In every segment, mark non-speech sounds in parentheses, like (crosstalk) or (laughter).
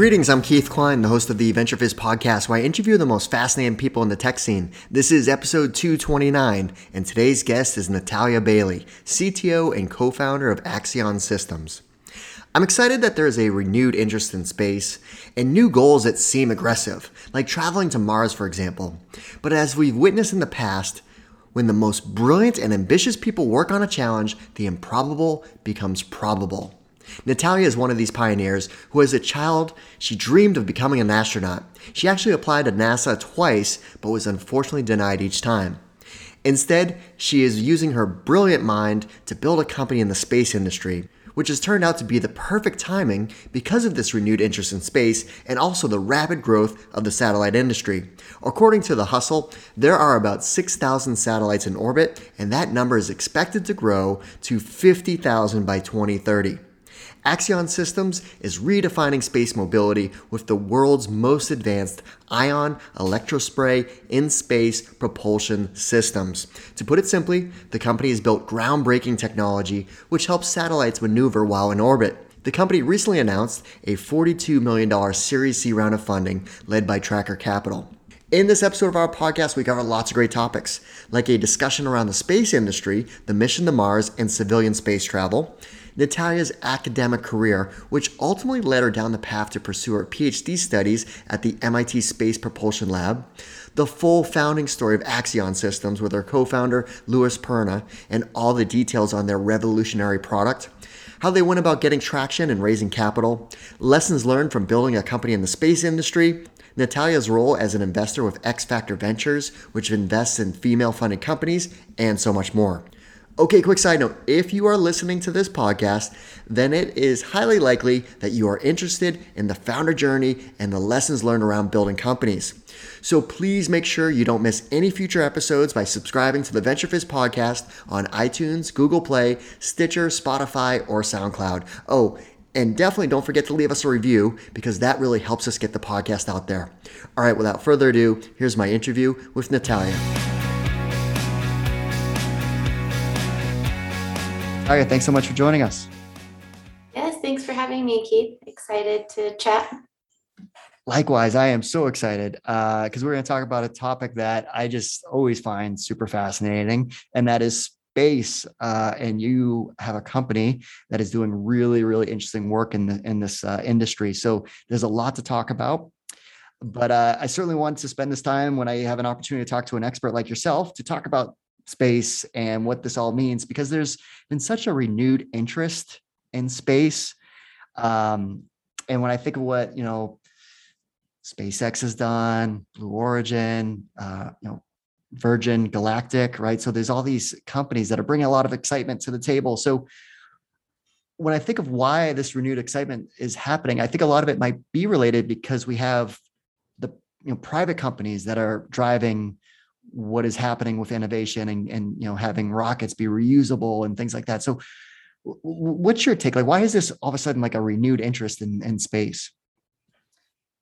Greetings, I'm Keith Klein, the host of the VentureFizz podcast, where I interview the most fascinating people in the tech scene. This is episode 229, and today's guest is Natalya Bailey, CTO and co founder of Accion Systems. I'm excited that there is a renewed interest in space and new goals that seem aggressive, like traveling to Mars, for example. But as we've witnessed in the past, when the most brilliant and ambitious people work on a challenge, the improbable becomes probable. Natalya is one of these pioneers who, as a child, she dreamed of becoming an astronaut. She actually applied to NASA twice, but was unfortunately denied each time. Instead, she is using her brilliant mind to build a company in the space industry, which has turned out to be the perfect timing because of this renewed interest in space and also the rapid growth of the satellite industry. According to The Hustle, there are about 6,000 satellites in orbit, and that number is expected to grow to 50,000 by 2030. Accion Systems is redefining space mobility with the world's most advanced ion electrospray in space propulsion systems. To put it simply, the company has built groundbreaking technology which helps satellites maneuver while in orbit. The company recently announced a $42 million Series C round of funding led by Tracker Capital. In this episode of our podcast, we cover lots of great topics, like a discussion around the space industry, the mission to Mars, and civilian space travel Natalya's academic career, which ultimately led her down the path to pursue her PhD studies at the MIT Space Propulsion Lab, the full founding story of Accion Systems with her co founder, Louis Perna, and all the details on their revolutionary product, how they went about getting traction and raising capital, lessons learned from building a company in the space industry, Natalya's role as an investor with X Factor Ventures, which invests in female funded companies, and so much more. Okay, quick side note if you are listening to this podcast, then it is highly likely that you are interested in the founder journey and the lessons learned around building companies. So please make sure you don't miss any future episodes by subscribing to the VentureFizz podcast on iTunes, Google Play, Stitcher, Spotify, or SoundCloud. Oh, and definitely don't forget to leave us a review because that really helps us get the podcast out there. All right, without further ado, here's my interview with Natalya. Aria, thanks so much for joining us. Yes, thanks for having me, Keith. Excited to chat. Likewise, I am so excited because uh, we're going to talk about a topic that I just always find super fascinating, and that is space. Uh, and you have a company that is doing really, really interesting work in the, in this uh, industry. So there's a lot to talk about. But uh, I certainly want to spend this time when I have an opportunity to talk to an expert like yourself to talk about space and what this all means because there's been such a renewed interest in space. Um, and when i think of what you know spacex has done blue origin uh, you know virgin galactic right? So there's all these companies that are bringing a lot of excitement to the table. So when i think of why this renewed excitement is happening i think a lot of it might be related because we have the you know private companies that are driving what is happening with innovation and, and you know having rockets be reusable and things like that. So what's your take? Like why is this all of a sudden like a renewed interest in, in space?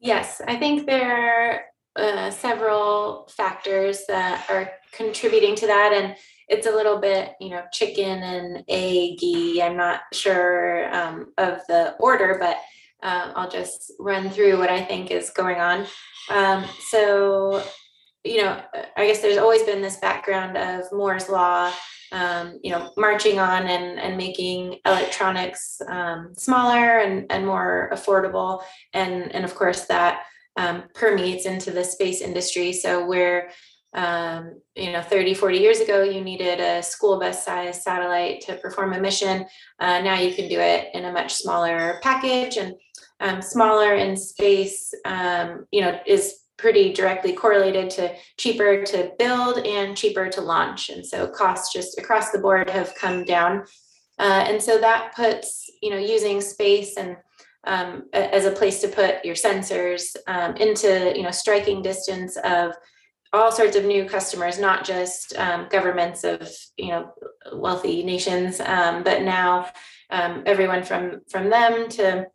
Yes i think there are uh, several factors that are contributing to that and it's a little bit you know chicken and eggy. I'm not sure um, of the order but uh, i'll just run through what i think is going on. Um, so you know, I guess there's always been this background of Moore's law, um, you know, marching on and, and making electronics um, smaller and, and more affordable. And, and of course, that um, permeates into the space industry. So, where, um, you know, 30, 40 years ago, you needed a school bus size satellite to perform a mission. Uh, now you can do it in a much smaller package and um, smaller in space, um, you know, is pretty directly correlated to cheaper to build and cheaper to launch. And so costs just across the board have come down. Uh, and so that puts, you know, using space and um, as a place to put your sensors um, into, you know, striking distance of all sorts of new customers, not just um, governments of, you know, wealthy nations, um, but now um, everyone from from them to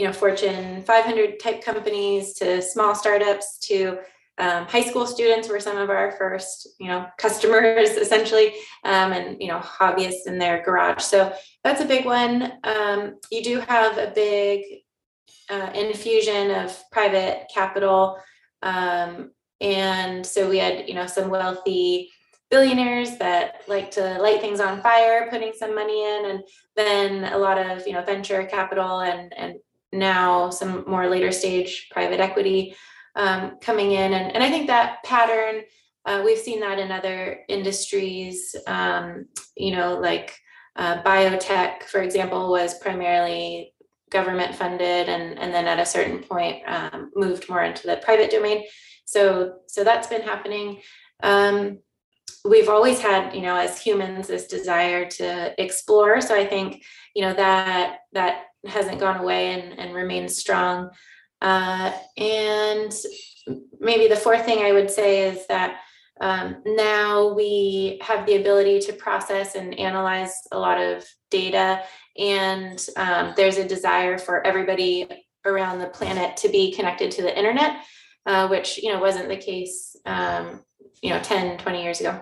you know fortune 500 type companies to small startups to um, high school students were some of our first you know (laughs) customers essentially um, and you know hobbyists in their garage so that's a big one um, you do have a big uh, infusion of private capital. Um, and so we had, you know, some wealthy billionaires that like to light things on fire, putting some money in, and then a lot of, you know, venture capital and and now some more later stage private equity um, coming in. And, and I think that pattern, uh, we've seen that in other industries, um, you know, like uh, biotech, for example, was primarily government funded and, and then at a certain point um, moved more into the private domain. So, so that's been happening. Um, we've always had, you know, as humans, this desire to explore. So I think, you know, that that hasn't gone away and, and remains strong. Uh, and maybe the fourth thing I would say is that um, now we have the ability to process and analyze a lot of data, and um, there's a desire for everybody around the planet to be connected to the internet, uh, which you know wasn't the case um, you know 10, 20 years ago.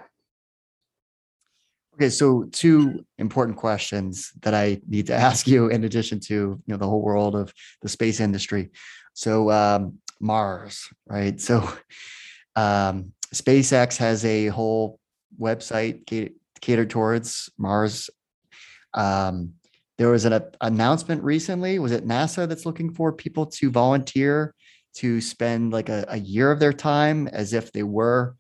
Okay, so two important questions that I need to (laughs) ask you in addition to you know the whole world of the space industry. So um, Mars, right? So um, SpaceX has a whole website catered towards Mars. Um, there was an a, announcement recently. Was it NASA that's looking for people to volunteer to spend like a, a year of their time as if they were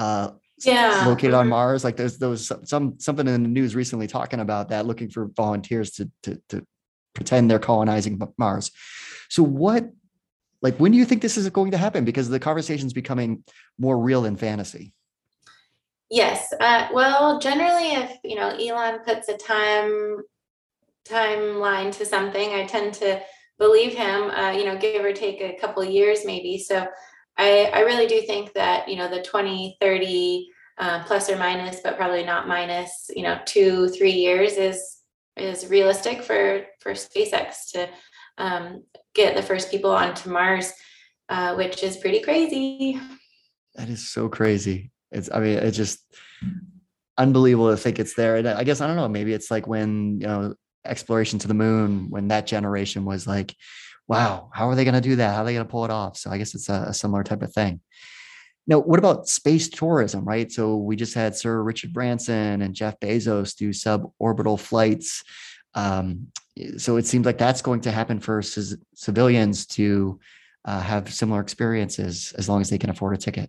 uh, yeah. located on Mars? Like there's there was some something in the news recently talking about that, looking for volunteers to to, to pretend they're colonizing Mars. So what like when do you think this is going to happen because the conversation is becoming more real than fantasy yes uh, well generally if you know elon puts a time timeline to something i tend to believe him uh, you know give or take a couple years maybe so i i really do think that you know the 2030 uh, plus or minus but probably not minus you know two three years is is realistic for for SpaceX to um, get the first people onto Mars, uh, which is pretty crazy. That is so crazy. It's I mean it's just unbelievable to think it's there. And I guess I don't know. Maybe it's like when you know exploration to the moon when that generation was like, wow, how are they going to do that? How are they going to pull it off? So I guess it's a, a similar type of thing. Now, what about space tourism, right? So we just had Sir Richard Branson and Jeff Bezos do suborbital flights. Um, so it seems like that's going to happen for c- civilians to uh, have similar experiences as long as they can afford a ticket.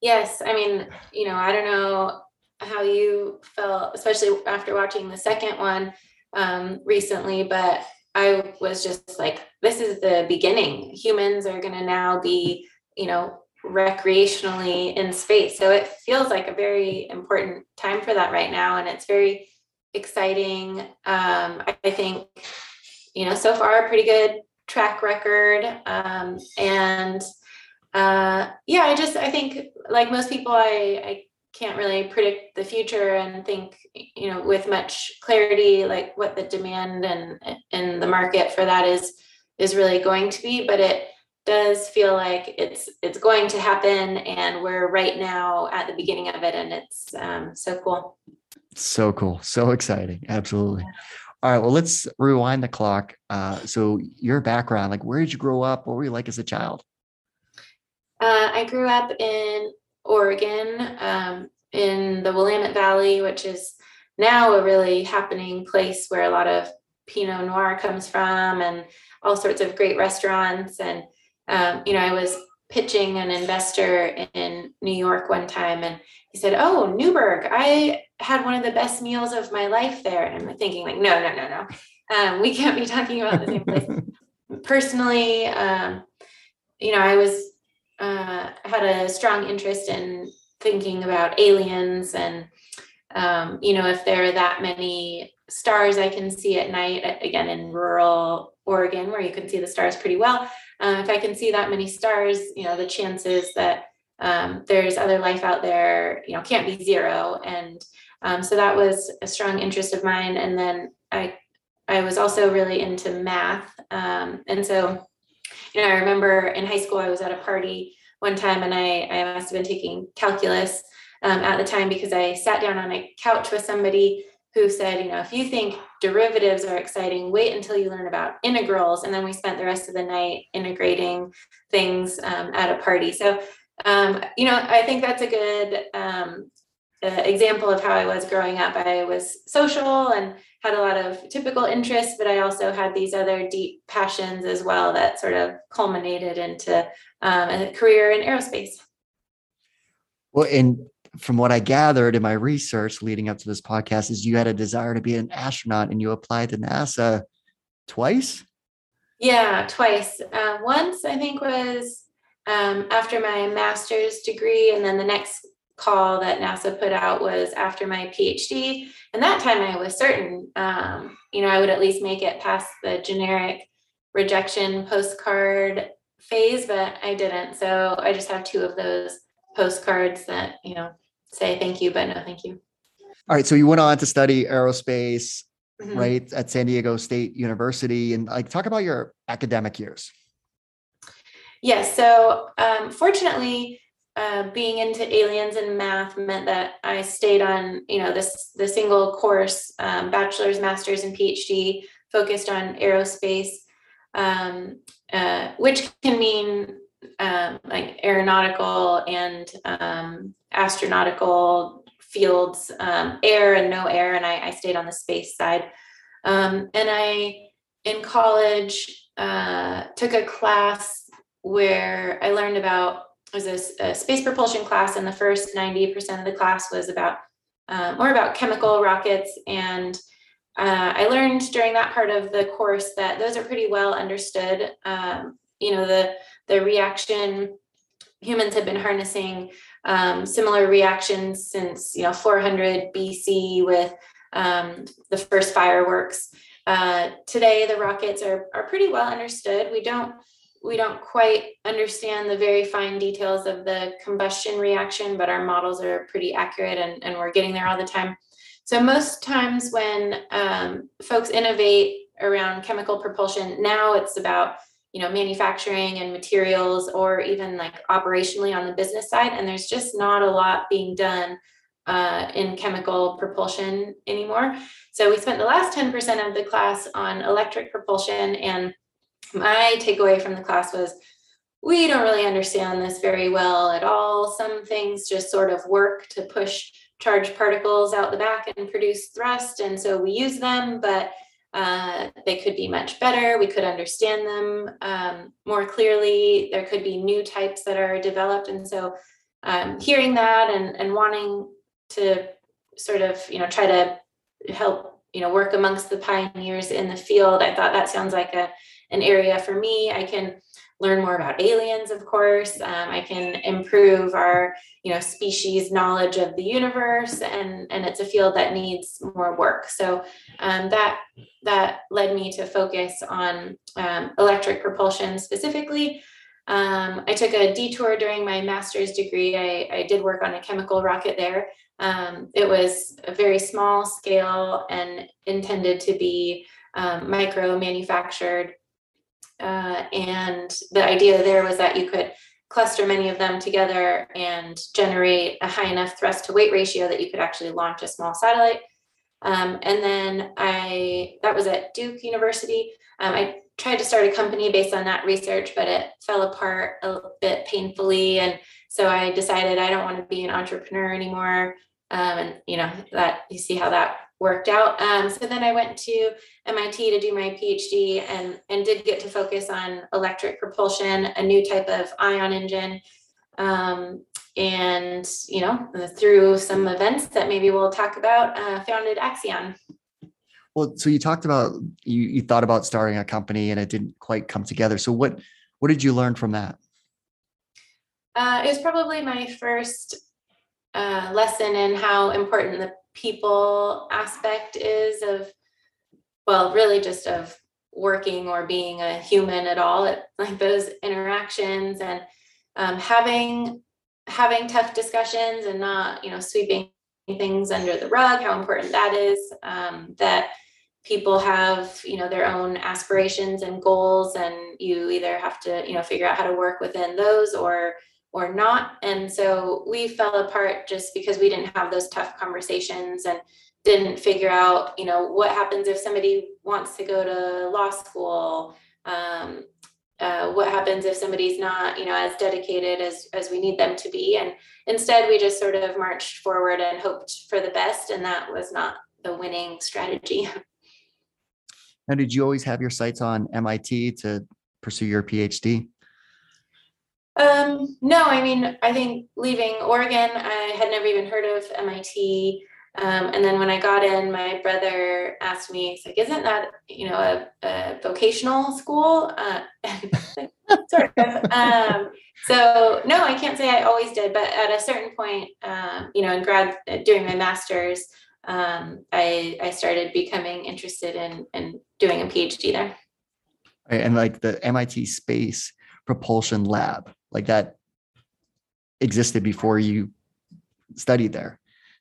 Yes, I mean, you know, I don't know how you felt, especially after watching the second one um, recently, but I was just like, this is the beginning. Humans are going to now be, you know, recreationally in space. So it feels like a very important time for that right now. And it's very exciting. Um, I think, you know, so far, a pretty good track record. Um, and uh, yeah, I just, I think, like most people, I, I can't really predict the future and think, you know, with much clarity, like what the demand and and the market for that is is really going to be. But it does feel like it's it's going to happen, and we're right now at the beginning of it, and it's um, so cool. So cool. So exciting. Absolutely. All right. Well, let's rewind the clock. Uh, so your background, like where did you grow up? What were you like as a child? Uh, I grew up in Oregon, um, in the Willamette Valley, which is now a really happening place where a lot of Pinot Noir comes from and all sorts of great restaurants. And, um, you know, I was pitching an investor in New York one time and he said, Oh, Newberg, I had one of the best meals of my life there. And I'm thinking, like, no, no, no, no. Um, we can't be talking about the same place. (laughs) Personally, um, you know, I was uh, had a strong interest in thinking about aliens and um, you know, if there are that many stars I can see at night, again in rural Oregon, where you can see the stars pretty well, uh, if I can see that many stars, you know, the chances that um, there's other life out there, you know, can't be zero. And um, so that was a strong interest of mine. And then I, I was also really into math. Um, and so, you know, I remember in high school, I was at a party one time and I, I must have been taking calculus um, at the time because I sat down on a couch with somebody who said, you know, if you think derivatives are exciting, wait until you learn about integrals. And then we spent the rest of the night integrating things um, at a party. So, um, you know, I think that's a good um, uh, example of how I was growing up. I was social and had a lot of typical interests, but I also had these other deep passions as well that sort of culminated into um, a career in aerospace. Well, and from what I gathered in my research leading up to this podcast, is you had a desire to be an astronaut and you applied to NASA twice. Yeah, twice. Uh, once I think was um, after my master's degree, and then the next call that NASA put out was after my PhD. And that time I was certain, um, you know, I would at least make it past the generic rejection postcard phase, but I didn't. So I just have two of those postcards that, you know, say thank you, but no thank you. All right. So you went on to study aerospace, mm-hmm. right, at San Diego State University. And like talk about your academic years. Yes. So um, fortunately, uh, being into aliens and math meant that I stayed on, you know, this the single course, um, bachelor's, master's, and PhD focused on aerospace, um, uh, which can mean um, like aeronautical and um, astronautical fields, um, air and no air, and I, I stayed on the space side. Um, and I, in college, uh, took a class where I learned about was a, a, space propulsion class, and the first 90% of the class was about um, more about chemical rockets. And uh, I learned during that part of the course that those are pretty well understood. Um, you know, the the reaction humans have been harnessing um, similar reactions since you know 400 BC with um, the first fireworks. Uh, today, the rockets are are pretty well understood. We don't we don't quite understand the very fine details of the combustion reaction, but our models are pretty accurate and, and we're getting there all the time. So most times when um, folks innovate around chemical propulsion, now it's about you know manufacturing and materials or even like operationally on the business side and there's just not a lot being done uh, in chemical propulsion anymore so we spent the last 10% of the class on electric propulsion and my takeaway from the class was we don't really understand this very well at all. Some things just sort of work to push charged particles out the back and produce thrust. And so we use them, but uh, they could be much better. We could understand them um, more clearly. There could be new types that are developed. And so um, hearing that and, and wanting to sort of, you know, try to help, you know, work amongst the pioneers in the field, I thought that sounds like a an area for me. I can learn more about aliens, of course. Um, I can improve our, you know, species knowledge of the universe, and and it's a field that needs more work. So um, that that led me to focus on um, electric propulsion specifically. Um, I took a detour during my master's degree. I, I did work on a chemical rocket there. Um, it was a very small scale and intended to be um, micro manufactured uh, and the idea there was that you could cluster many of them together and generate a high enough thrust to weight ratio that you could actually launch a small satellite. Um, and then I, that was at Duke University. Um, I tried to start a company based on that research, but it fell apart a bit painfully. And so I decided I don't want to be an entrepreneur anymore. Um, and you know that you see how that worked out. Um, so then I went to MIT to do my PhD and, and did get to focus on electric propulsion, a new type of ion engine. Um, and, you know, through some events that maybe we'll talk about, uh, founded Accion. Well, so you talked about you you thought about starting a company and it didn't quite come together. So what what did you learn from that? Uh, it was probably my first uh, lesson in how important the people aspect is of well really just of working or being a human at all it, like those interactions and um, having having tough discussions and not you know sweeping things under the rug how important that is um, that people have you know their own aspirations and goals and you either have to you know figure out how to work within those or or not. And so we fell apart just because we didn't have those tough conversations. And didn't figure out, you know, what happens if somebody wants to go to law school. Um, uh, what happens if somebody's not, you know, as dedicated as as we need them to be, and instead we just sort of marched forward and hoped for the best, and that was not the winning strategy. (laughs) Now, did you always have your sights on MIT to pursue your PhD? Um, no, I mean, I think leaving Oregon, I had never even heard of MIT. Um, and then when I got in, my brother asked me, he's like, isn't that, you know, a, a vocational school? Uh, (laughs) sort of. Um, so no, I can't say I always did, but at a certain point, um, you know, in grad, during my master's, um, I, I started becoming interested in, in doing a PhD there. And like the MIT Space Propulsion Lab, like that existed before you studied there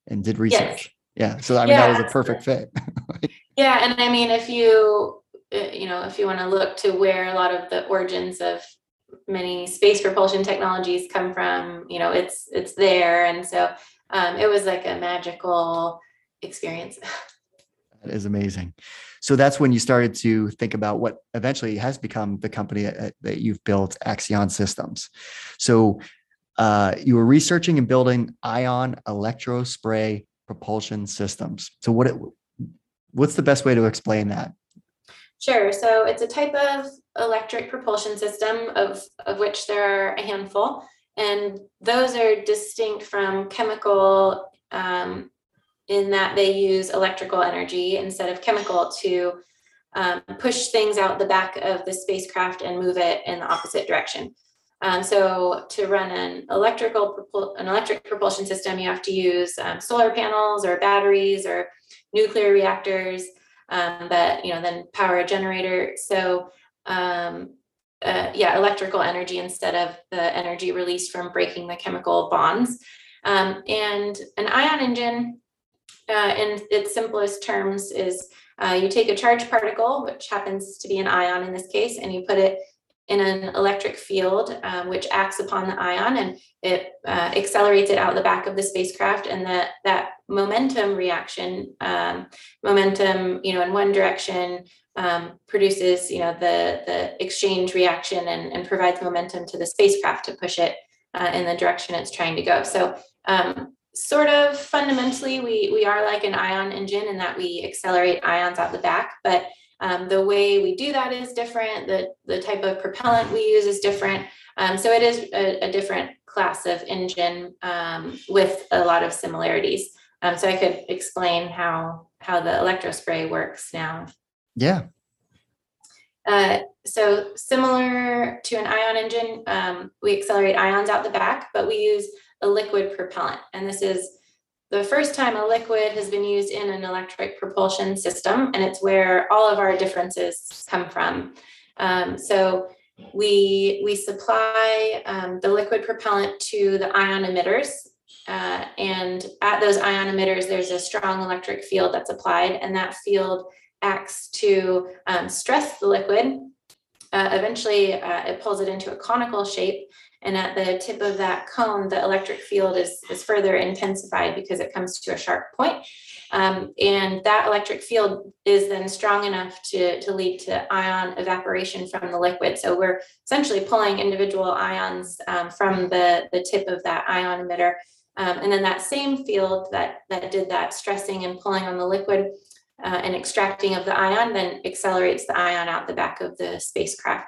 and did research. Yes. Yeah. So I mean, yeah, that was a perfect fit. (laughs) yeah. And I mean, if you, uh, you know, if you want to look to where a lot of the origins of many space propulsion technologies come from, you know, it's, it's there. And so um, it was like a magical experience. (laughs) That is amazing. So that's when you started to think about what eventually has become the company that you've built, Accion Systems. So uh, you were researching and building ion electrospray propulsion systems. So what it, what's the best way to explain that? Sure. So it's a type of electric propulsion system of, of which there are a handful, and those are distinct from chemical um, in that they use electrical energy instead of chemical to um, push things out the back of the spacecraft and move it in the opposite direction. Um, so to run an electrical an electric propulsion system, you have to use um, solar panels or batteries or nuclear reactors um, that you know then power a generator. So um, uh, yeah, electrical energy instead of the energy released from breaking the chemical bonds. Um, and an ion engine uh, in its simplest terms is uh, you take a charged particle, which happens to be an ion in this case, and you put it in an electric field um, which acts upon the ion and it uh, accelerates it out the back of the spacecraft and that that momentum reaction um, momentum you know in one direction um, produces you know the the exchange reaction and, and provides momentum to the spacecraft to push it uh, in the direction it's trying to go. So um, sort of fundamentally we we are like an ion engine in that we accelerate ions out the back but um, the way we do that is different. The the type of propellant we use is different. Um, so it is a, a, different class of engine um, with a lot of similarities. Um, so i could explain how how the electrospray works now. Yeah. Uh, so similar to an ion engine um, we accelerate ions out the back but we use a liquid propellant. And this is the first time a liquid has been used in an electric propulsion system, and it's where all of our differences come from. Um, so we we supply um, the liquid propellant to the ion emitters, uh, and at those ion emitters, there's a strong electric field that's applied, and that field acts to um, stress the liquid. Uh, eventually, uh, it pulls it into a conical shape, and at the tip of that cone, the electric field is, is further intensified because it comes to a sharp point. Um, and that electric field is then strong enough to, to lead to ion evaporation from the liquid. So we're essentially pulling individual ions um, from the, the tip of that ion emitter. Um, and then that same field that, that did that stressing and pulling on the liquid uh, and extracting of the ion then accelerates the ion out the back of the spacecraft.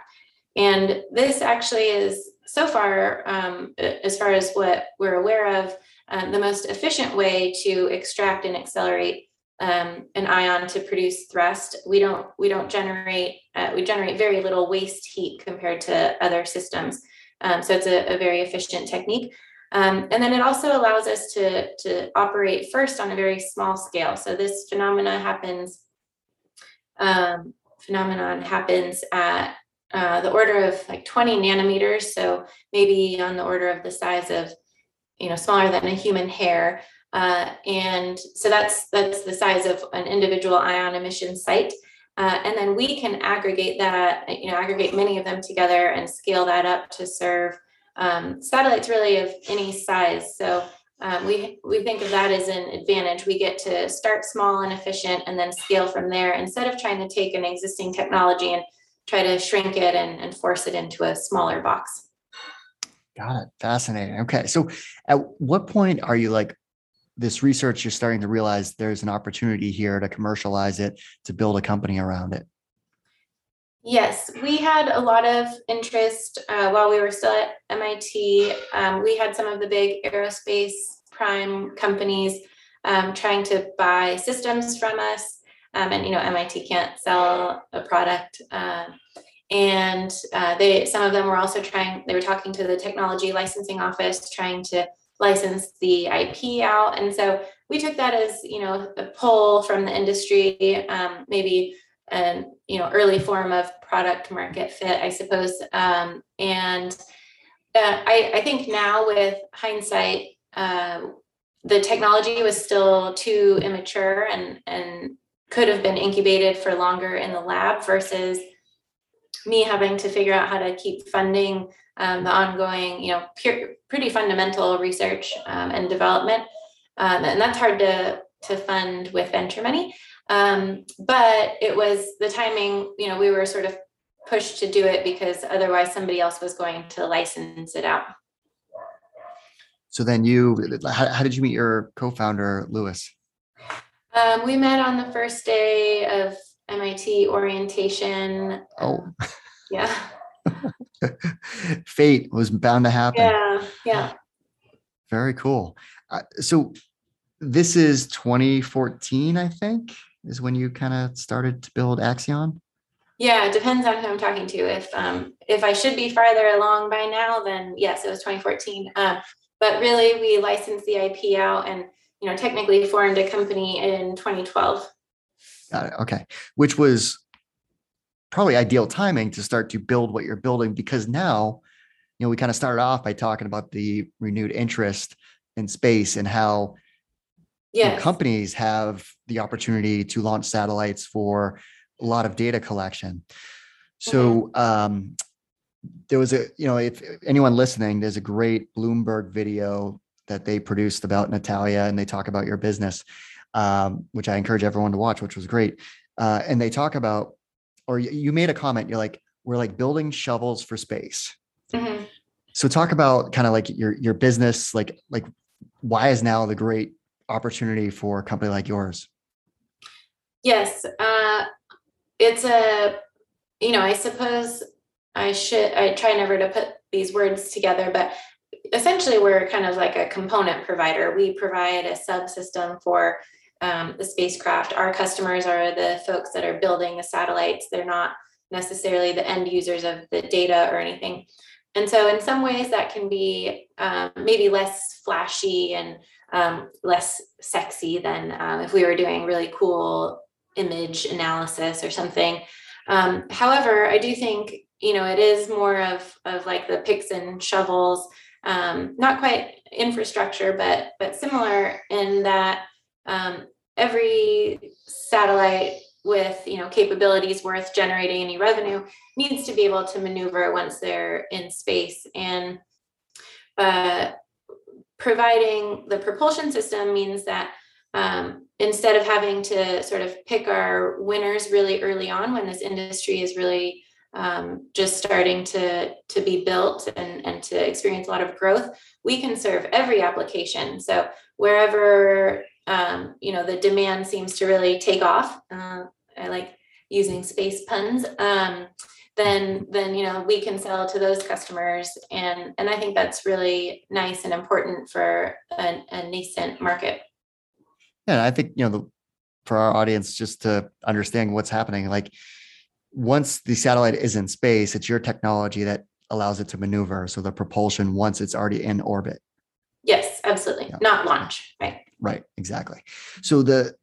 And this actually is so far, um, as far as what we're aware of, um, the most efficient way to extract and accelerate um, an ion to produce thrust. We don't we don't generate uh, we generate very little waste heat compared to other systems. Um, so it's a, a, very efficient technique. Um, and then it also allows us to to operate first on a very small scale. So this phenomena happens um, phenomenon happens at uh, the order of like 20 nanometers, so maybe on the order of the size of, you know, smaller than a human hair. Uh, and so that's that's the size of an individual ion emission site. Uh, and then we can aggregate that, you know, aggregate many of them together and scale that up to serve um, satellites really of any size. So um, we we think of that as an advantage. We get to start small and efficient, and then scale from there instead of trying to take an existing technology and try to shrink it and, and force it into a smaller box. Got it. Fascinating. Okay, so at what point are you like this research? You're starting to realize there's an opportunity here to commercialize it to build a company around it. Yes, we had a lot of interest uh, while we were still at MIT. Um, we had some of the big aerospace prime companies um, trying to buy systems from us. Um, and you know, MIT can't sell a product. Uh, and uh, they, some of them were also trying. They were talking to the technology licensing office, trying to license the IP out. And so we took that as you know a pull from the industry, um, maybe an you know early form of product market fit, I suppose. Um, and uh, I, I, think now with hindsight, uh, the technology was still too immature and and could have been incubated for longer in the lab versus me having to figure out how to keep funding um, the ongoing, you know, pure, pretty fundamental research um, and development, um, and that's hard to to fund with venture money. Um, but it was the timing, you know, we were sort of pushed to do it because otherwise somebody else was going to license it out. So then you, how, how did you meet your co-founder, Louis? Um, we met on the first day of MIT orientation. Oh, yeah. (laughs) Fate was bound to happen. Yeah, yeah. Very cool. Uh, so this is 2014, I think is when you kind of started to build Accion? Yeah, it depends on who I'm talking to. If um, if I should be farther along by now, then yes, it was 2014. Um, but really, we licensed the IP out and you know technically formed a company in 2012. Got it. Okay, which was probably ideal timing to start to build what you're building because now, you know, we kind of started off by talking about the renewed interest in space and how yes. companies have the opportunity to launch satellites for a lot of data collection. So mm-hmm. um, there was a, you know, if anyone listening, there's a great Bloomberg video that they produced about Natalya, and they talk about your business, um, which I encourage everyone to watch, which was great. Uh, and they talk about, or you made a comment, you're like, we're like building shovels for space. Mm-hmm. So talk about kind of like your your business, like like why is now the great opportunity for a company like yours? Yes, uh, it's a, you know, I suppose I should, I try never to put these words together, but essentially we're kind of like a component provider. We provide a subsystem for um, the spacecraft. Our customers are the folks that are building the satellites. They're not necessarily the end users of the data or anything. And so, in some ways, that can be um, maybe less flashy and um, less sexy than uh, if we were doing really cool image analysis or something. Um, however, I do think you know it is more of of like the picks and shovels, um, not quite infrastructure, but but similar in that um, every satellite with you know capabilities worth generating any revenue needs to be able to maneuver once they're in space. And uh, providing the propulsion system means that um, instead of having to sort of pick our winners really early on when this industry is really um, just starting to to be built and, and to experience a lot of growth we can serve every application. So wherever um, you know the demand seems to really take off uh, i like using space puns um, then then you know we can sell to those customers. And and i think that's really nice and important for a, a nascent market. Yeah i think you know the, for our audience just to understand what's happening like once the satellite is in space it's your technology that allows it to maneuver so the propulsion once it's already in orbit yes absolutely yeah. not launch right right exactly so the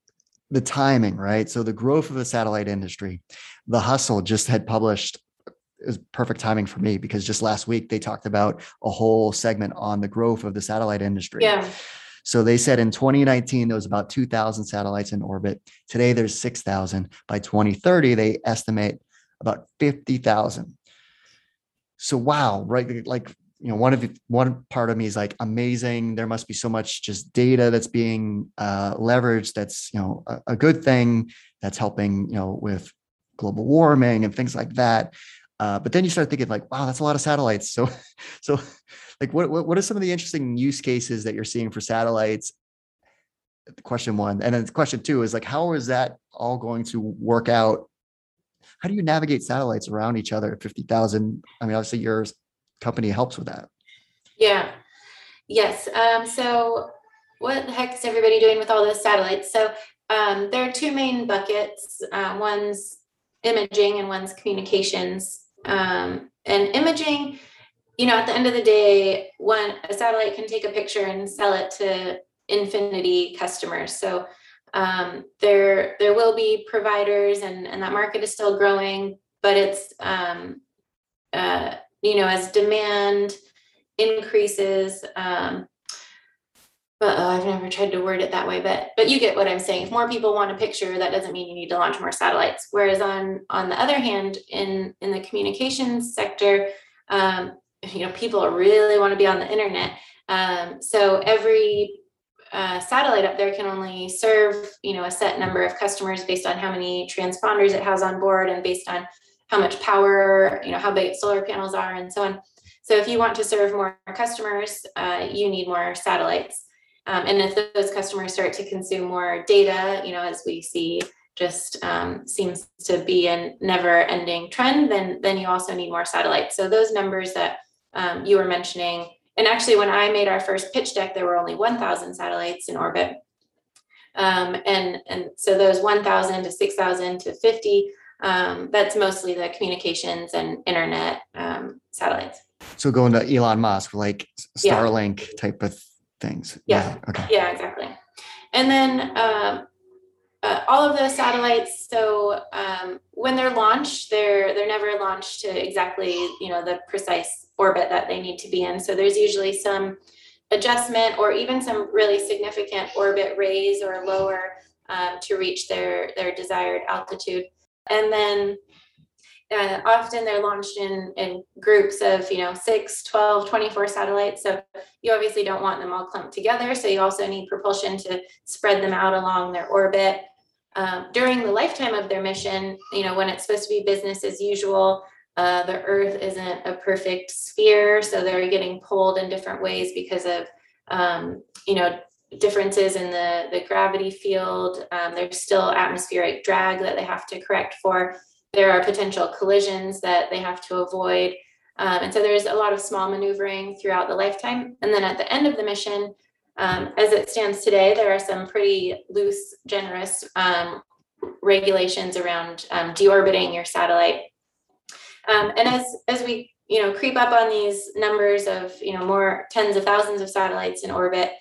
the timing, right? So the growth of the satellite industry, the hustle just had published it was perfect timing for me because just last week they talked about a whole segment on the growth of the satellite industry. Yeah. So they said in 2019 there was about 2,000 satellites in orbit. Today there's 6,000. By 2030 they estimate about 50,000. So wow, right? Like you know, one of the, one part of me is like amazing. There must be so much just data that's being uh, leveraged. That's you know a, a good thing. That's helping you know with global warming and things like that. Uh, but then you start thinking like, wow, that's a lot of satellites. So, (laughs) so like, what, what, what are some of the interesting use cases that you're seeing for satellites? Question one, and then question two is like, how is that all going to work out? How do you navigate satellites around each other at fifty thousand? I mean, obviously your company helps with that. Yeah. Yes. Um, so, what the heck is everybody doing with all those satellites? So, um, there are two main buckets. Uh, one's imaging and one's communications. Um, and imaging, you know, at the end of the day, when a satellite can take a picture and sell it to infinity customers. So um, there there will be providers, and and that market is still growing, but it's um, uh, you know as demand increases. Um, but uh, I've never tried to word it that way, but but you get what I'm saying. If more people want a picture, that doesn't mean you need to launch more satellites. Whereas on on the other hand, in in the communications sector, um, you know, people really want to be on the internet. Um, so every uh, satellite up there can only serve you know a set number of customers based on how many transponders it has on board and based on how much power, you know, how big solar panels are, and so on. So if you want to serve more customers, uh, you need more satellites. Um, and if those customers start to consume more data, you know, as we see just um, seems to be a never ending trend, then, then you also need more satellites. So those numbers that um, you were mentioning, and actually when I made our first pitch deck, there were only 1,000 satellites in orbit. Um, and, and so those 1,000 to 6,000 to 50, um, that's mostly the communications and internet um, satellites. So going to Elon Musk, like Starlink yeah. type of things. Yeah. Okay. Yeah, exactly. And then um, uh, all of those satellites. So um, when they're launched, they're they're never launched to exactly you know the precise orbit that they need to be in. So there's usually some adjustment or even some really significant orbit raise or lower um, to reach their their desired altitude. And then uh, often they're launched in, in groups of you know 6 12 24 satellites. So you obviously don't want them all clumped together. So you also need propulsion to spread them out along their orbit. Um, during the lifetime of their mission you know when it's supposed to be business as usual uh, the earth isn't a perfect sphere. So they're getting pulled in different ways because of um, you know differences in the the gravity field. Um, there's still atmospheric drag that they have to correct for there are potential collisions that they have to avoid. Um, and so there's a lot of small maneuvering throughout the lifetime. And then at the end of the mission, um, as it stands today, there are some pretty loose, generous um, regulations around um, deorbiting your satellite. Um, and as as we you know creep up on these numbers of you know more tens of thousands of satellites in orbit,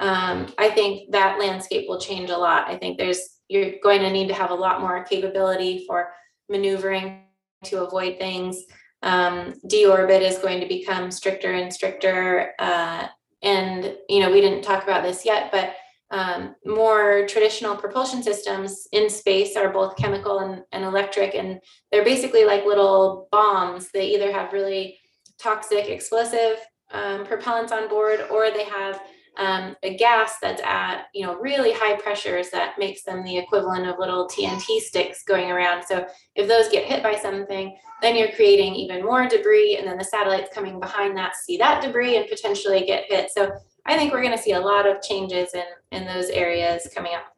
um, I think that landscape will change a lot. I think there's you're going to need to have a lot more capability for maneuvering to avoid things. Um, deorbit is going to become stricter and stricter. Uh, and, you know, we didn't talk about this yet, but um, more traditional propulsion systems in space are both chemical and, and electric. And they're basically like little bombs. They either have really toxic, explosive um, propellants on board, or they have um, a gas that's at you know really high pressures that makes them the equivalent of little TNT sticks going around. So if those get hit by something, then you're creating even more debris, and then the satellites coming behind that see that debris and potentially get hit. So I think we're going to see a lot of changes in in those areas coming up.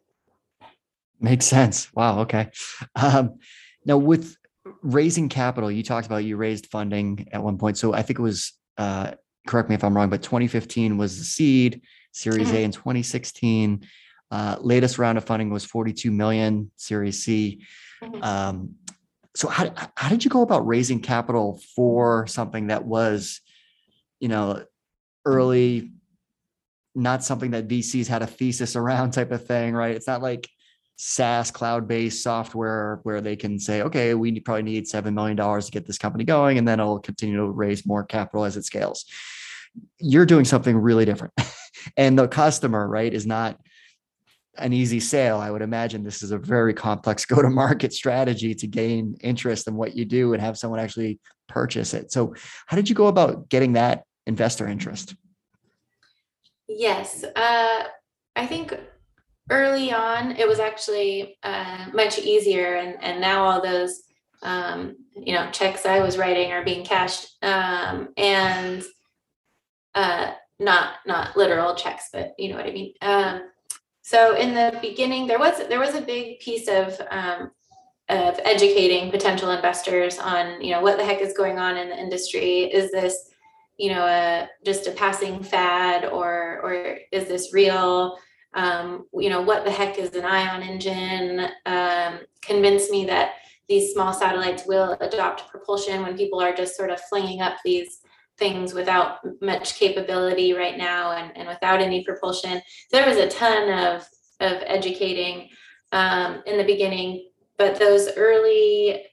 Makes sense. Wow. Okay. Um, now with raising capital, you talked about you raised funding at one point. So I think it was uh, correct me if I'm wrong, but 2015 was the seed, Series mm-hmm. A in 2016. Uh, latest round of funding was 42 million, Series C. Mm-hmm. Um, so how, how did you go about raising capital for something that was, you know, early, not something that VCs had a thesis around type of thing, right? It's not like SaaS cloud-based software where they can say, okay, we probably need $7 million to get this company going, and then it'll continue to raise more capital as it scales. You're doing something really different. (laughs) and the customer, right, is not an easy sale. I would imagine this is a very complex (laughs) go-to-market strategy to gain interest in what you do and have someone actually purchase it. So how did you go about getting that investor interest? Yes, uh, I think early on it was actually uh, much easier, and and now all those um, you know checks I was writing are being cashed, um, and uh, not not literal checks, but you know what I mean. Um, so in the beginning, there was there was a big piece of um, of educating potential investors on you know what the heck is going on in the industry. Is this you know a just a passing fad or or is this real um, you know what the heck is an ion engine? Um, convince me that these small satellites will adopt propulsion when people are just sort of flinging up these things without much capability right now and, and without any propulsion. So there was a ton of of educating um, in the beginning but those early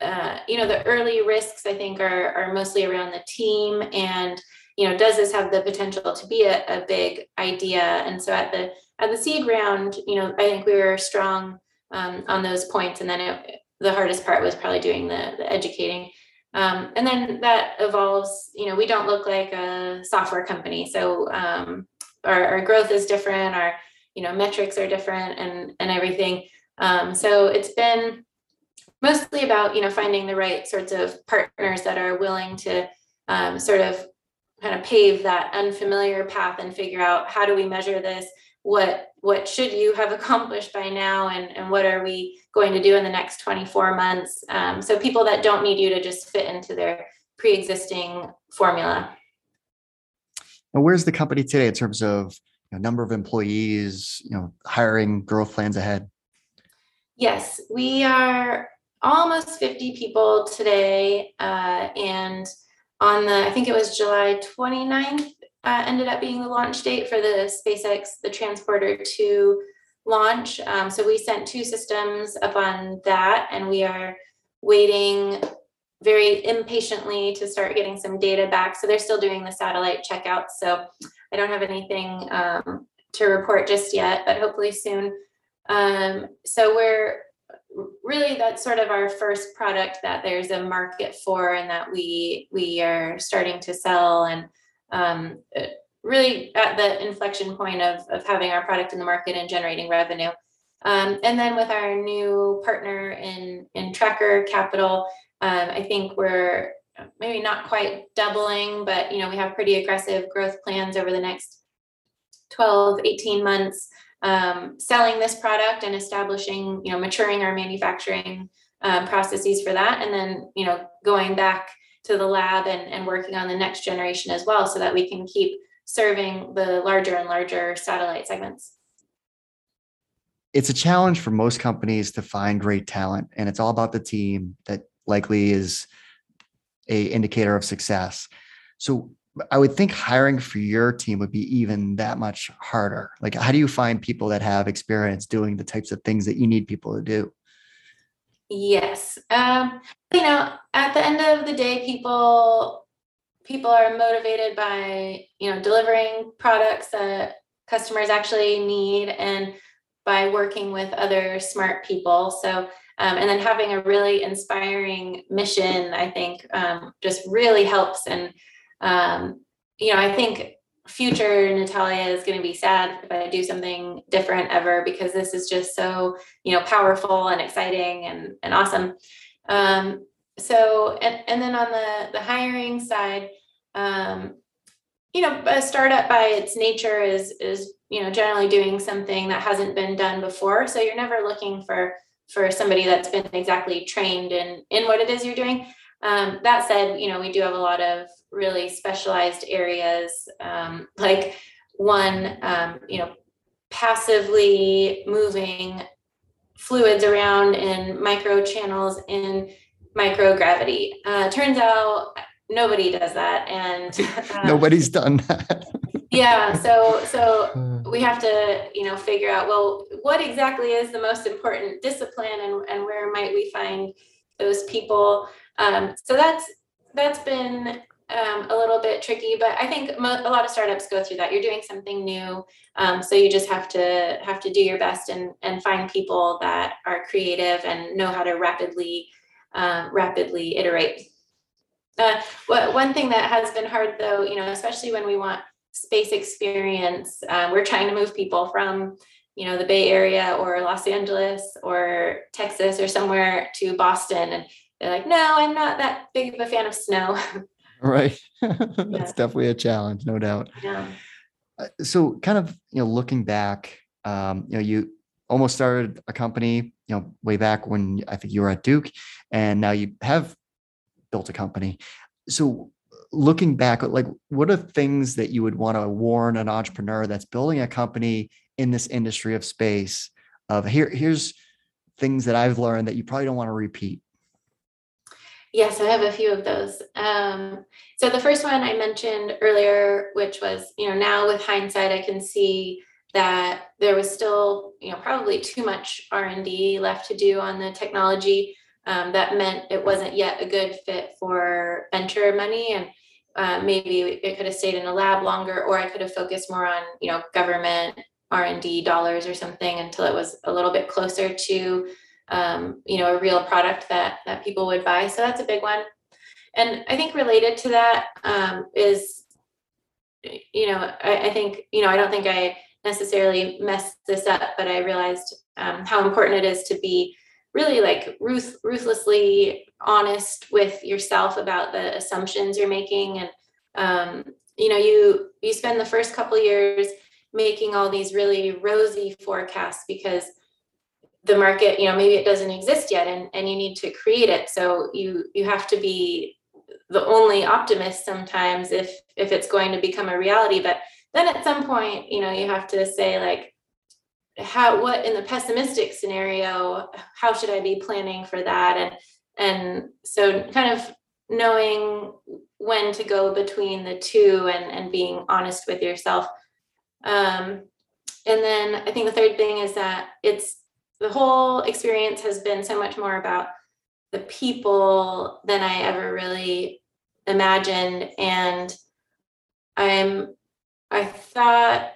uh, you know, the early risks I think are are mostly around the team and you know, does this have the potential to be a, a big idea? And so at the at the seed round, you know, I think we were strong um, on those points. And then it, the hardest part was probably doing the, the educating. Um, and then that evolves, you know, we don't look like a software company. So um, our, our growth is different, our, you know, metrics are different and, and everything. Um, so it's been mostly about you know finding the right sorts of partners that are willing to um, sort of kind of pave that unfamiliar path and figure out how do we measure this? What what should you have (laughs) accomplished by now? And, and what are we going to do in the next 24 months? Um, so people that don't need you to just fit into their pre-existing formula. And where's the company today in terms of you know, number of employees you know hiring growth plans ahead? Yes we are almost 50 people today. Uh, and on the, I think it was July 29th, uh, ended up being the launch date for the SpaceX, the Transporter to launch. Um, so we sent two systems up on that, and we are waiting very impatiently to start getting some data back. So they're still doing the satellite checkouts. So I don't have anything um, to report just yet, but hopefully soon. Um, so we're really that's sort of our first product that there's a market for and that we we are starting to sell. And um, really at the inflection point of, of having our product in the market and generating revenue. Um, and then with our new partner in in tracker capital um, i think we're maybe not quite doubling but you know we have pretty aggressive growth plans over the next 12 18 months um, selling this product and establishing, you know, maturing our manufacturing uh, processes for that, and then, you know, going back to the lab and, and working on the next generation as well, so that we can keep serving the larger and larger satellite segments. It's a challenge for most companies to find great talent, and it's all about the team that likely is a indicator of success. So I would think hiring for your team would be even that much harder. Like, how do you find people that have experience doing the types of things that you need people to do? Yes. Um, you know, at the end of the day, people people are motivated by you know delivering products that customers actually need and by working with other smart people. So um, and then having a really inspiring mission, I think, um, just really helps and um, you know, I think future Natalya is going to be sad if I do something different ever because this is just so, you know, powerful and exciting and, and awesome. Um, so, and, and then on the, the hiring side, um, you know, a startup by its nature is, is, you know, generally doing something that hasn't been done before. So you're never looking for, for somebody that's been exactly trained in, in what it is you're doing. Um, that said, you know, we do have a lot of really specialized areas, um, like one, um, you know, passively moving fluids around in micro channels in microgravity. Uh, turns out nobody does that, and uh, (laughs) nobody's done that. yeah, so so we have to, you know, figure out well, what exactly is the most important discipline, and and where might we find those people? Um, so that's that's been um, a little bit tricky, but I think mo- a lot of startups go through that. You're doing something new, um, so you just have to have to do your best and and find people that are creative and know how to rapidly uh, rapidly iterate. Uh, well, one thing that has been hard though, you know, especially when we want space experience, uh, we're trying to move people from, you know, the Bay Area or Los Angeles or Texas or somewhere to Boston. And they're like, no, I'm not that big of a fan of snow. (laughs) (laughs) Right. (laughs) That's yeah. definitely a challenge, no doubt. Yeah. Uh, so kind of, you know, looking back, um, you know, you almost started a company, you know, way back when I think you were at Duke and now you have built a company. So looking back, like what are things that you would want to warn an entrepreneur that's building a company in this industry of space of here, here's things that I've learned that you probably don't want to repeat? Yes, I have a few of those. Um, so the first one I mentioned earlier, which was, you know, now with hindsight, I can see that there was still, you know, probably too much R and D left to do on the technology um, that meant it wasn't yet a good fit for venture money and uh, maybe it could have stayed in a lab longer or i could have focused more on you know government r&d dollars or something until it was a little bit closer to um, you know a real product that that people would buy. So that's a big one. And i think related to that um, is you know I, I, think you know i don't think i necessarily messed this up but i realized um, how important it is to be really like ruth ruthlessly honest with yourself about the assumptions you're making. And um, you know you you spend the first couple years making all these really rosy forecasts because the market you know maybe it doesn't exist yet and, and you need to create it. So you you have to be the only optimist sometimes if if it's going to become a reality. But then at some point you know you have to say like how what in the pessimistic scenario how should i be planning for that? And and so kind of knowing when to go between the two and and being honest with yourself. Um and then i think the third thing is that it's the whole experience has been so much more about the people than i ever really imagined and i'm i thought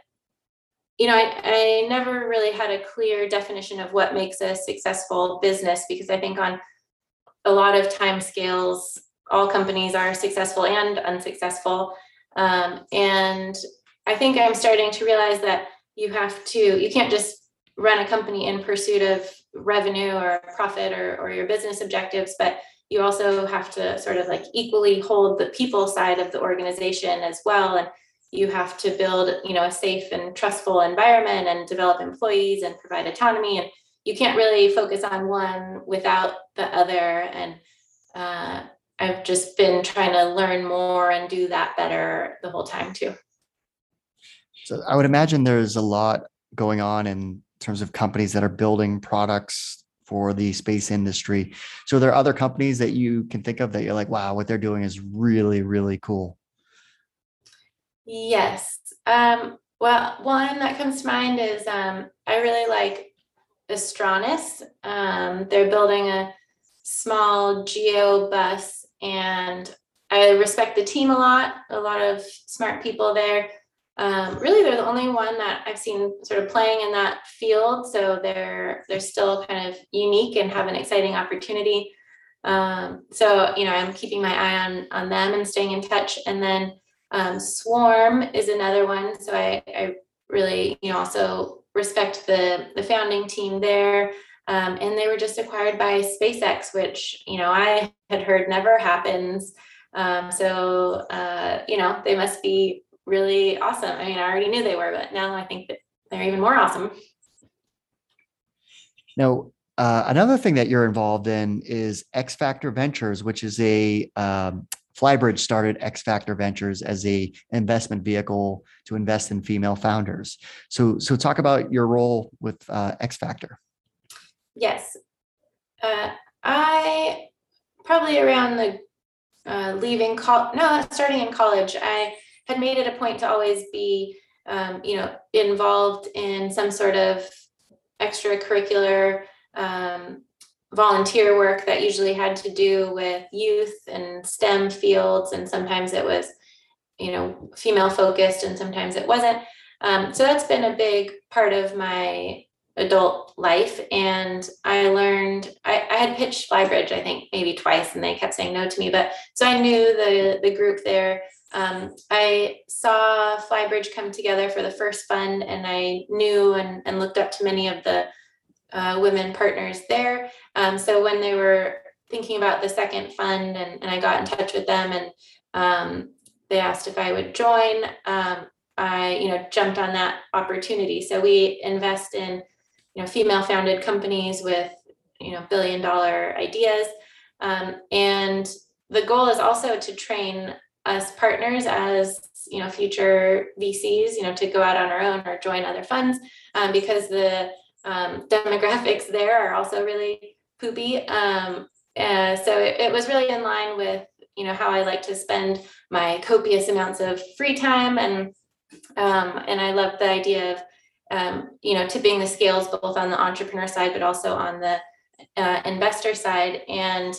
you know, I, I never really had a clear definition of what makes a successful business because I think on a lot of time scales, all companies are successful and unsuccessful. Um, and I think I'm starting to realize that you have to, you can't just run a company in pursuit of revenue or profit or, or your business objectives, but you also have to sort of like equally hold the people side of the organization as well. And you have to build you know a safe and trustful environment and develop employees and provide autonomy. And you can't really focus on one without the other. And uh, i've just been trying to learn more and do that better the whole time too. So i would imagine there's a lot going on in terms of companies that are building products for the space industry so there are other companies that you can think of that you're like wow what they're doing is really really cool Yes. Um, well, one that comes to mind is um, I really like Astranis. Um, they're building a small geo bus, and I respect the team a lot. A lot of smart people there. Um, really, they're the only one that I've seen sort of playing in that field. So they're they're still kind of unique and have an exciting opportunity. Um, so you know, I'm keeping my eye on on them and staying in touch. And then um, Swarm is another one. So I, I really, you know, also respect the the founding team there. Um, and they were just acquired by SpaceX, which you know I had heard never happens. Um, so uh, you know they must be really awesome. I mean, I already knew they were, but now I think that they're even more awesome. Now, uh, another thing that you're involved in is X Factor Ventures, which is a um, Flybridge started X Factor Ventures as a investment vehicle to invest in female founders. So, so talk about your role with uh, X Factor. Yes, uh, I probably around the uh, leaving college, no, starting in college, I had made it a point to always be, um, you know, involved in some sort of extracurricular um, volunteer work that usually had to do with youth and STEM fields, and sometimes it was, you know, female focused, and sometimes it wasn't. Um, so that's been a big part of my adult life. And I learned, I, I had pitched Flybridge, I think maybe twice, and they kept saying no to me. But so I knew the, the group there. Um, I saw Flybridge come together for the first fund, and I knew and, and looked up to many of the uh, women partners there. Um, so when they were thinking about the second fund, and, and I got in touch with them, and um, they asked if I would join. Um, I, you know, jumped on that opportunity. So we invest in, you know, female-founded companies with, you know, billion-dollar ideas, um, and the goal is also to train us partners as you know future VCs, you know, to go out on our own or join other funds, um, because the um, demographics there are also really poopy. Um, uh, so it, it was really in line with you know how I like to spend my copious amounts of free time and um, and I love the idea of um, you know tipping the scales both on the entrepreneur side but also on the uh, investor side and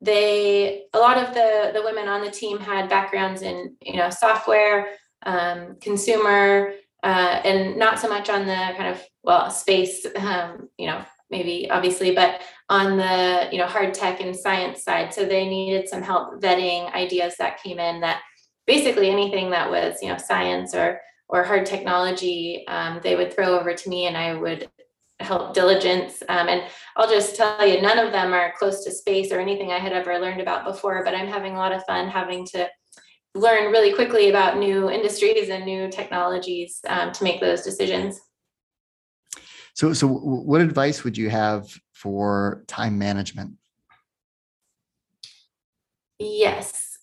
they a lot of the the women on the team had backgrounds in you know software um, consumer uh, and not so much on the kind of well space um, you know maybe obviously but on the you know hard tech and science side. So they needed some help vetting ideas that came in that basically anything that was you know science or or hard technology um, they would throw over to me and i would help diligence um, and i'll just tell you none of them are close to space or anything i had ever learned about before but i'm having a lot of fun having to learn really quickly about new industries and new technologies um, to make those decisions. So, so what advice would you have for time management? Yes,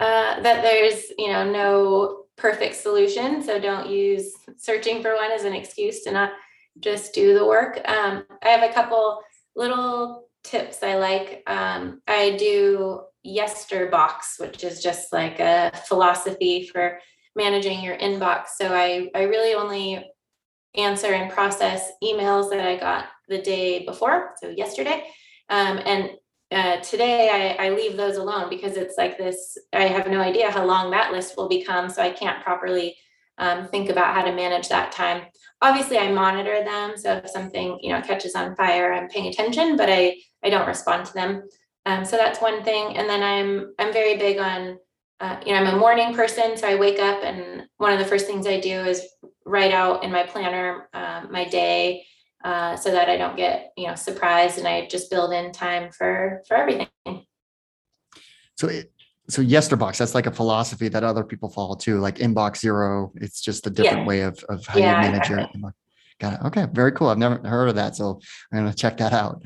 uh, that there's you know no perfect solution, so don't use searching for one as an excuse to not just do the work. Um, I have a couple little tips I like. Um, I do Yesterbox, which is just like a philosophy for managing your inbox. So I, I really only answer and process emails that I got the day before, so yesterday. Um, and uh, today I, I leave those alone because it's like this, I have no idea how long that list will become. So I can't properly um, think about how to manage that time. Obviously I monitor them. So if something, you know, catches on fire, I'm paying attention, but I, I don't respond to them. Um, so that's one thing. And then I'm I'm very big on uh, you know I'm a morning person, so I wake up and one of the first things I do is write out in my planner uh, my day uh, so that I don't get you know surprised and I just build in time for for everything. So it, so Yesterbox, that's like a philosophy that other people follow too, like inbox zero. It's just a different yeah. way of, of how yeah, you manage your inbox. Got it. Okay, very cool. I've never heard of that, so I'm gonna check that out.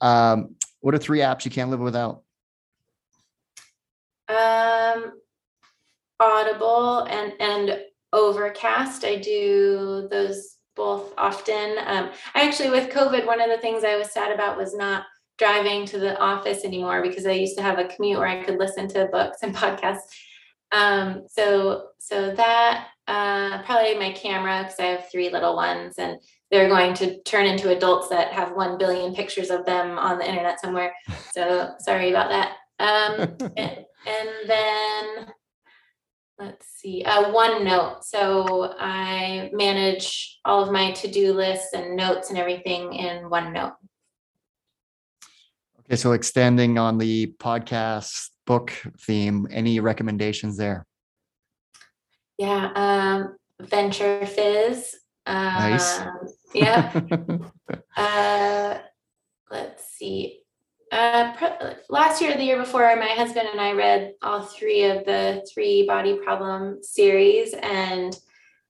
Um, what are three apps you can't live without? Um, Audible and and Overcast. I do those both often. Um, I actually, with COVID, one of the things I was sad about was not driving to the office anymore because I used to have a commute where I could listen to books and (laughs) podcasts. Um, so so that uh, probably my camera because I have three little ones and they're going to turn into adults that have 1 billion pictures of them on the internet somewhere. So (laughs) sorry about that. Um, (laughs) and, and, then let's see, uh, OneNote. So I manage all of my to-do lists and notes and everything in OneNote. Okay, so extending on the podcast book theme, any recommendations there? Yeah, um, VentureFizz Nice. Um, yeah. (laughs) uh, let's see. Uh, last year, the year before, my husband and I read all three of the three body problem series, and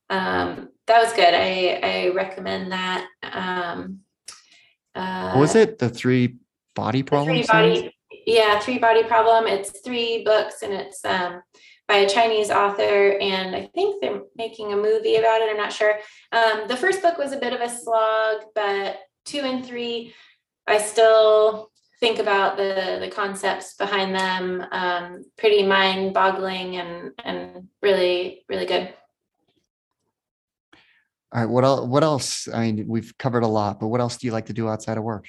um, that was good. I I recommend that. Um, uh, was it? The three body problems. Three body, yeah, three body problem. It's three books, and it's um, by a Chinese author, and I think they're making a movie about it. I'm not sure. Um, the first book was a bit of a slog, but two and three, I still think about the the concepts behind them. Um, pretty mind boggling and and really really good. All right. What else? What else? I mean, we've covered a lot, but what else do you like to do outside of work?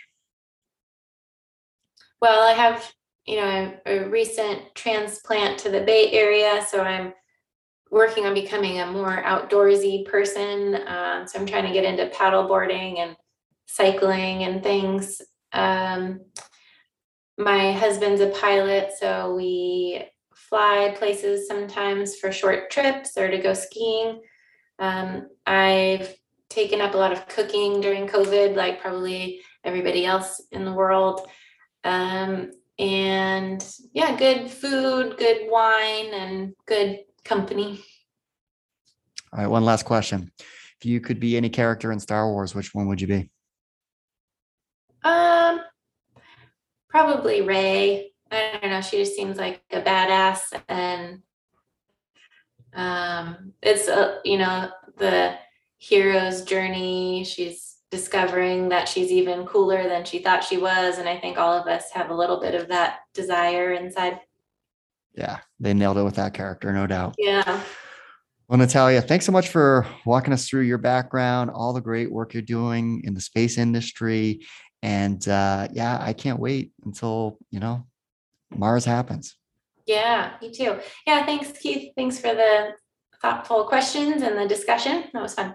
Well, I have you know, a recent transplant to the Bay Area, so I'm working on becoming a more outdoorsy person. Um, so I'm trying to get into paddle boarding and cycling and things. Um, my husband's a pilot, so we fly places sometimes for short trips or to go skiing. Um, I've taken up a lot of cooking during COVID, like probably everybody else in the world. Um, and yeah, good food, good wine, and good company. All right, one last question. If you could be any character in Star Wars, which one would you be? Um, probably Rey. I don't know. She just seems like a badass, and um, it's a you know the hero's journey. She's discovering that she's even cooler than she thought she was, and I think all of us have a little bit of that desire inside. Yeah, they nailed it with that character, no doubt. Yeah. Well, Natalya, thanks so much for walking us through your background, all the great work you're doing in the space industry. And uh, yeah, I can't wait until, you know, Mars happens. Yeah, me too. Yeah, thanks, Keith. Thanks for the thoughtful questions and the discussion. That was fun.